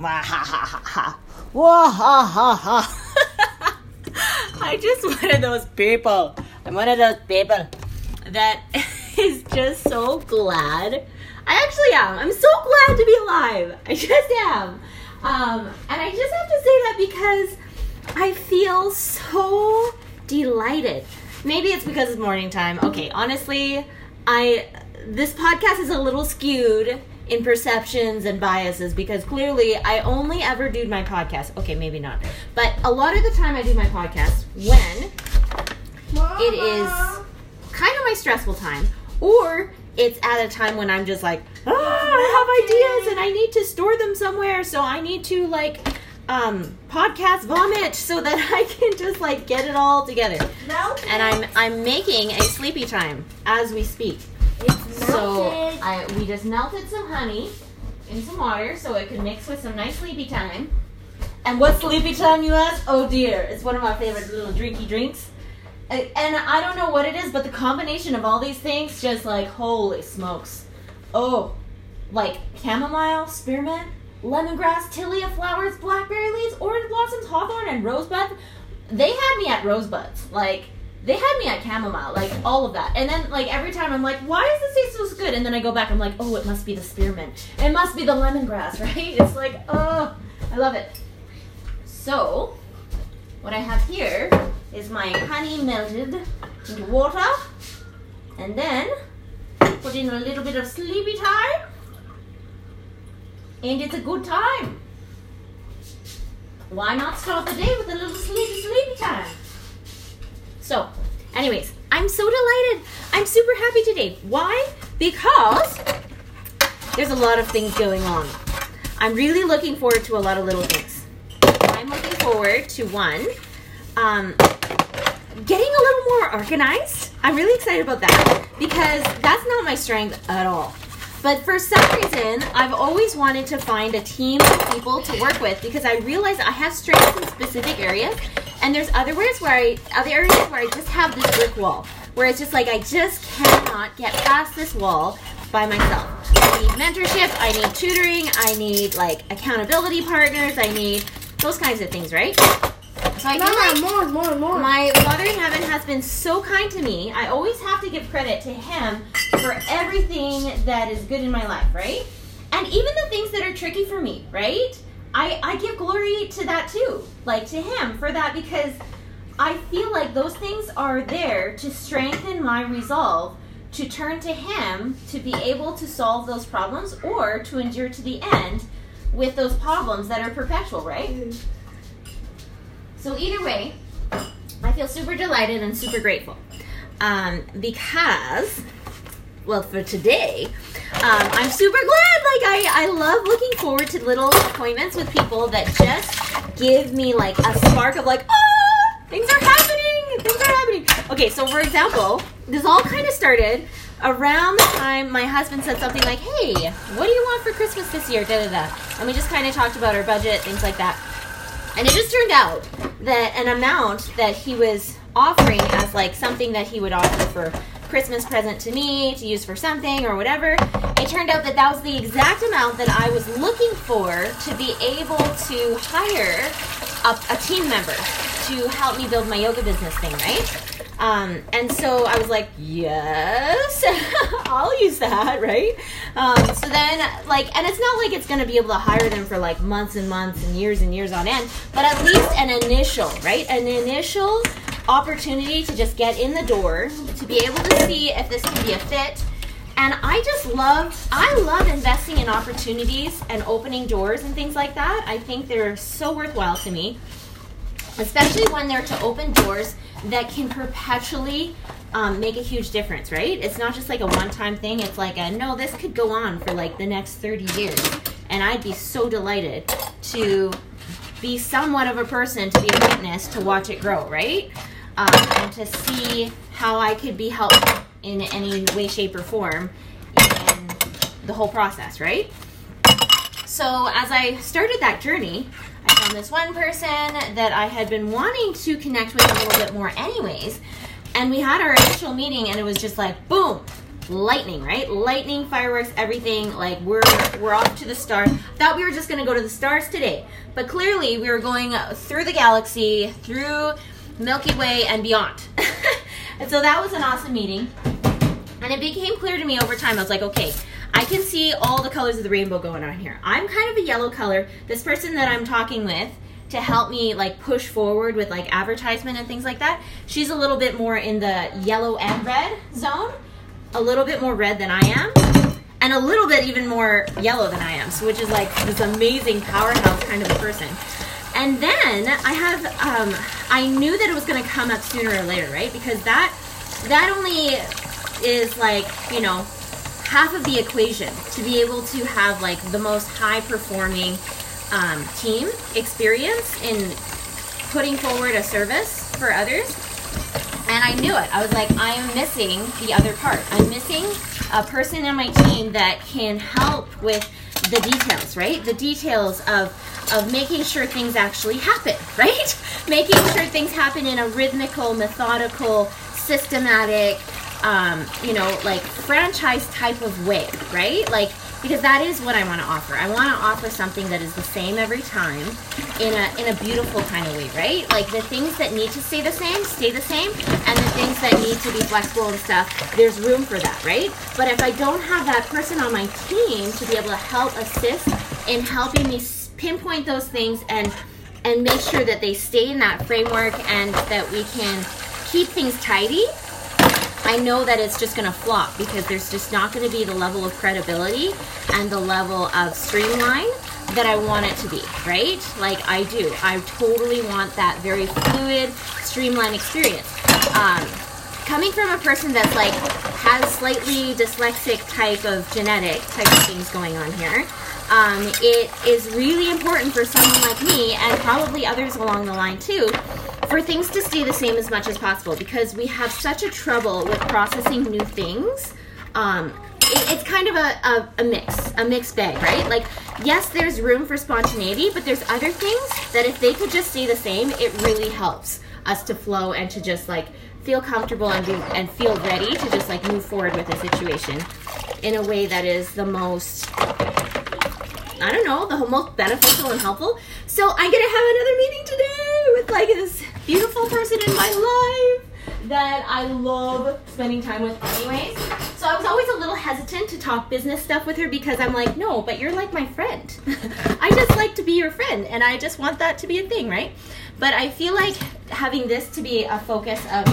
Ha ha ha ha ha ha. I just one of those people. I'm one of those people that is just so glad. I actually am. I'm so glad to be alive. I just am. Um, and I just have to say that because I feel so delighted. Maybe it's because it's morning time. Okay, honestly, I this podcast is a little skewed in perceptions and biases because clearly I only ever do my podcast. Okay, maybe not. But a lot of the time I do my podcast when it is kind of my stressful time or it's at a time when I'm just like, ah, I have ideas and I need to store them somewhere, so I need to like um podcast vomit so that I can just like get it all together. And I'm I'm making a sleepy time as we speak. So I we just melted some honey in some water so it could mix with some nice sleepy time. And what's sleepy time, you ask? Oh dear, it's one of my favorite little drinky drinks. A- And I don't know what it is, but the combination of all these things, just like holy smokes. Oh, like chamomile, spearmint, lemongrass, tilia flowers, blackberry leaves, orange blossoms, hawthorn, and rosebud. They had me at rosebuds. Like they had me at chamomile, like all of that. And then like every time I'm like, why does this taste so good? And then I go back, I'm like, oh, it must be the spearmint. It must be the lemongrass, right? It's like, oh, I love it. So, what I have here is my honey melted into water, and then put in a little bit of sleepy time, and it's a good time. Why not start the day with a little sleepy, sleepy time? So, anyways, I'm so delighted. I'm super happy today. Why? Because there's a lot of things going on. I'm really looking forward to a lot of little things. I'm looking forward to one, um, getting a little more organized. I'm really excited about that because that's not my strength at all. But for some reason, I've always wanted to find a team of people to work with because I realize I have strengths in specific areas, and there's other areas where I other areas where I just have this brick wall, where it's just like I just cannot get past this wall by myself. I need mentorship, I need tutoring, I need like accountability partners, I need those kinds of things, right? So I feel like more, and more, more. my father in heaven has been so kind to me. I always have to give credit to him for everything that is good in my life, right? And even the things that are tricky for me, right? I, I give glory to that too, like to him for that because I feel like those things are there to strengthen my resolve to turn to him to be able to solve those problems or to endure to the end with those problems that are perpetual, right? So either way, I feel super delighted and super grateful. Um, because, well, for today, um, I'm super glad. Like I, I love looking forward to little appointments with people that just give me like a spark of like, ah, things are happening, things are happening. Okay, so for example, this all kind of started around the time my husband said something like, "Hey, what do you want for Christmas this year?" Da da da, and we just kind of talked about our budget, things like that. And it just turned out that an amount that he was offering as like something that he would offer for Christmas present to me to use for something or whatever, it turned out that that was the exact amount that I was looking for to be able to hire a, a team member to help me build my yoga business thing, right? Um, and so I was like, yes, I'll use that, right? Um, so then, like, and it's not like it's going to be able to hire them for like months and months and years and years on end, but at least an initial, right? An initial opportunity to just get in the door, to be able to see if this can be a fit. And I just love, I love investing in opportunities and opening doors and things like that. I think they're so worthwhile to me especially when they're to open doors that can perpetually um, make a huge difference, right? It's not just like a one time thing. It's like a no, this could go on for like the next 30 years. And I'd be so delighted to be somewhat of a person to be a witness to watch it grow, right? Um, and to see how I could be helpful in any way, shape, or form in the whole process, right? So as I started that journey, I found this one person that I had been wanting to connect with a little bit more, anyways. And we had our initial meeting, and it was just like, boom, lightning, right? Lightning, fireworks, everything. Like we're we're off to the stars. Thought we were just gonna go to the stars today, but clearly we were going through the galaxy, through Milky Way, and beyond. and so that was an awesome meeting. And it became clear to me over time. I was like, okay, I can see all the colors of the rainbow going on here. I'm kind of a yellow color. This person that I'm talking with to help me like push forward with like advertisement and things like that. She's a little bit more in the yellow and red zone, a little bit more red than I am, and a little bit even more yellow than I am. So which is like this amazing powerhouse kind of a person. And then I have um, I knew that it was going to come up sooner or later, right? Because that that only is like you know half of the equation to be able to have like the most high performing um, team experience in putting forward a service for others. And I knew it. I was like, I am missing the other part. I'm missing a person in my team that can help with the details, right? The details of of making sure things actually happen, right? making sure things happen in a rhythmical, methodical, systematic, um, you know, like franchise type of way, right? Like because that is what I want to offer. I want to offer something that is the same every time in a in a beautiful kind of way, right? Like the things that need to stay the same, stay the same, and the things that need to be flexible and stuff, there's room for that, right? But if I don't have that person on my team to be able to help assist in helping me pinpoint those things and and make sure that they stay in that framework and that we can keep things tidy I know that it's just going to flop because there's just not going to be the level of credibility and the level of streamline that I want it to be, right? Like I do. I totally want that very fluid, streamlined experience. Um, coming from a person that's like has slightly dyslexic type of genetic type of things going on here, um, it is really important for someone like me and probably others along the line too for things to stay the same as much as possible because we have such a trouble with processing new things. Um, it, it's kind of a, a, a mix, a mixed bag, right? Like, yes, there's room for spontaneity, but there's other things that if they could just stay the same, it really helps us to flow and to just like feel comfortable and be, and feel ready to just like move forward with a situation in a way that is the most I don't know, the most beneficial and helpful. So I'm gonna have another meeting today with like this beautiful person in my life that I love spending time with anyways. So I was always a little hesitant to talk business stuff with her because I'm like, no, but you're like my friend. I just like to be your friend and I just want that to be a thing, right? But I feel like having this to be a focus of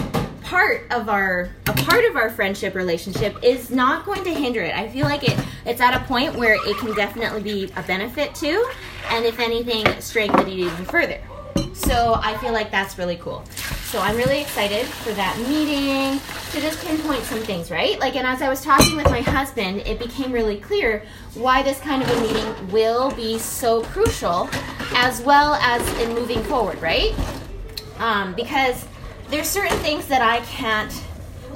part of our a part of our friendship relationship is not going to hinder it. I feel like it it's at a point where it can definitely be a benefit to, and if anything, strengthen it even further. So I feel like that's really cool. So I'm really excited for that meeting to just pinpoint some things, right? Like, and as I was talking with my husband, it became really clear why this kind of a meeting will be so crucial, as well as in moving forward, right? Um, because there's certain things that I can't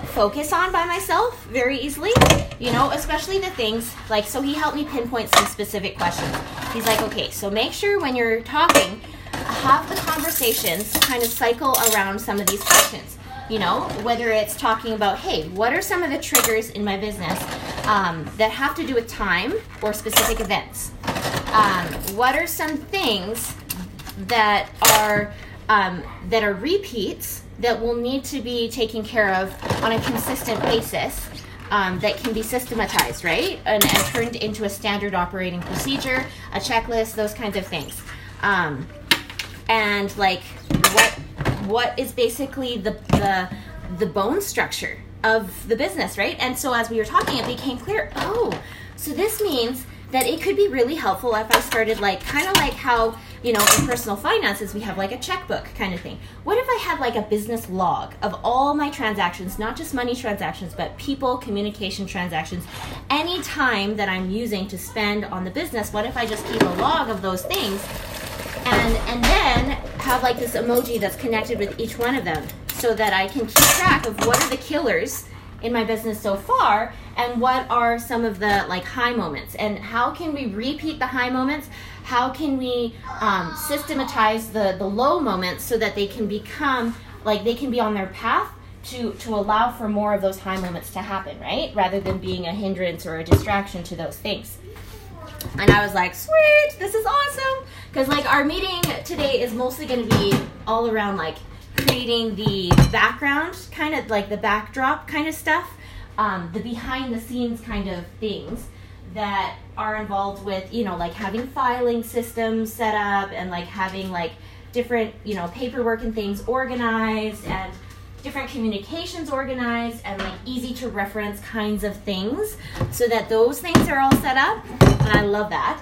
focus on by myself very easily, you know, especially the things like, so he helped me pinpoint some specific questions. He's like, okay, so make sure when you're talking, have the conversations kind of cycle around some of these questions. You know, whether it's talking about, hey, what are some of the triggers in my business um, that have to do with time or specific events? Um, what are some things that are um, that are repeats that will need to be taken care of on a consistent basis um, that can be systematized, right? And, and, turned into a standard operating procedure, a checklist, those kinds of things. Um, and like what what is basically the the the bone structure of the business, right? And so as we were talking, it became clear. Oh, so this means that it could be really helpful if I started like kind of like how you know in personal finances we have like a checkbook kind of thing. What if I had like a business log of all my transactions, not just money transactions, but people, communication transactions, any time that I'm using to spend on the business? What if I just keep a log of those things? And, and then have like this emoji that's connected with each one of them so that I can keep track of what are the killers in my business so far and what are some of the like high moments and how can we repeat the high moments how can we um, systematize the the low moments so that they can become like they can be on their path to to allow for more of those high moments to happen, right? Rather than being a hindrance or a distraction to those things. And I was like, sweet, this is awesome. Because, like, our meeting today is mostly going to be all around, like, creating the background, kind of like the backdrop kind of stuff, um, the behind the scenes kind of things that are involved with, you know, like having filing systems set up and, like, having, like, different, you know, paperwork and things organized and different communications organized and like easy to reference kinds of things so that those things are all set up and i love that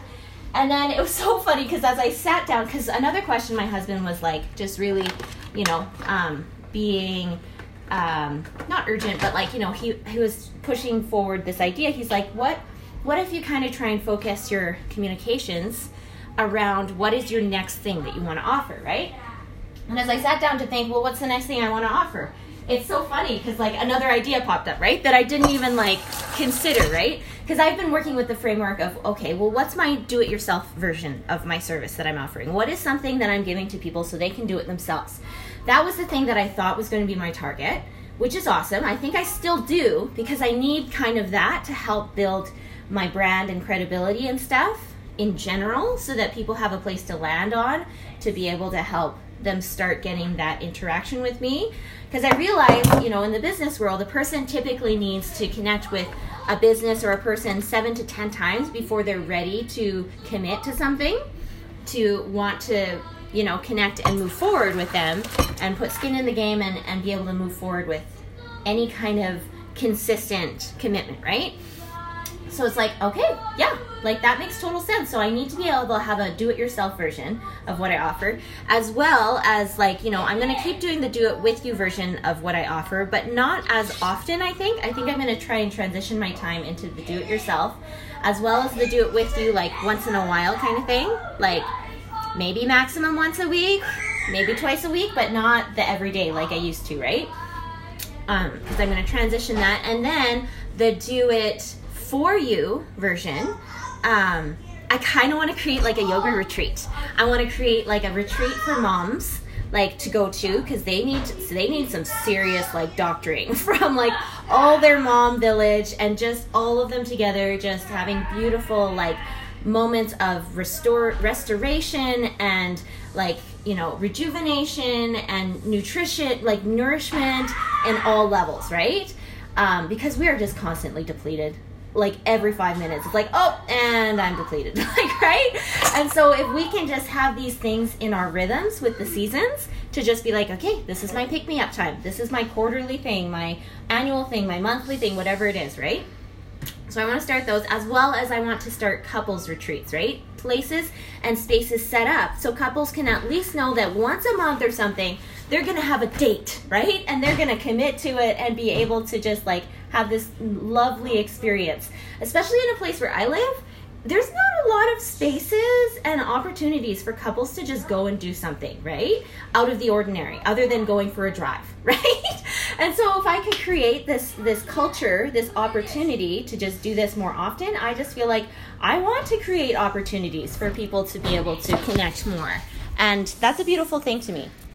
and then it was so funny because as i sat down because another question my husband was like just really you know um, being um, not urgent but like you know he, he was pushing forward this idea he's like what what if you kind of try and focus your communications around what is your next thing that you want to offer right and as I sat down to think, well, what's the next thing I want to offer? It's so funny because like another idea popped up, right? That I didn't even like consider, right? Because I've been working with the framework of okay, well, what's my do-it-yourself version of my service that I'm offering? What is something that I'm giving to people so they can do it themselves? That was the thing that I thought was going to be my target, which is awesome. I think I still do because I need kind of that to help build my brand and credibility and stuff in general so that people have a place to land on to be able to help them start getting that interaction with me because I realize, you know, in the business world, a person typically needs to connect with a business or a person seven to ten times before they're ready to commit to something, to want to, you know, connect and move forward with them and put skin in the game and, and be able to move forward with any kind of consistent commitment, right? So it's like, okay, yeah, like that makes total sense. So I need to be able to have a do it yourself version of what I offer, as well as like, you know, I'm to keep doing the do it with you version of what I offer, but not as often, I think. I think I'm to try and transition my time into the do it yourself, as well as the do it with you, like once in a while kind of thing. Like maybe maximum once a week, maybe twice a week, but not the everyday like I used to, right? Um, because I'm going to transition that. And then the do it for you version, um, I kind of want to create like a yoga retreat. I want to create like a retreat for moms like to go to because they need so they need some serious like doctoring from like all their mom village and just all of them together just having beautiful like moments of restore restoration and like you know rejuvenation and nutrition like nourishment in all levels right um, because we are just constantly depleted like every five minutes. It's like oh and i'm depleted like right? And so if we can just have these things in our rhythms with the seasons to just be like okay this is my pick me up time. This is my quarterly thing my annual thing my monthly thing whatever it is right so i want to start those as well as i want to start couples retreats right places and spaces set up so couples can at least know that once a month or something they're going to have a date right and they're going to commit to it and be able to just like have this lovely experience, especially in a place where I live. There's not a lot of spaces and opportunities for couples to just go and do something, right? Out of the ordinary, other than going for a drive, right? And so if I could create this this culture, this opportunity to just do this more often, I just feel like I want to create opportunities for people to be able to connect more. And that's a beautiful thing to me.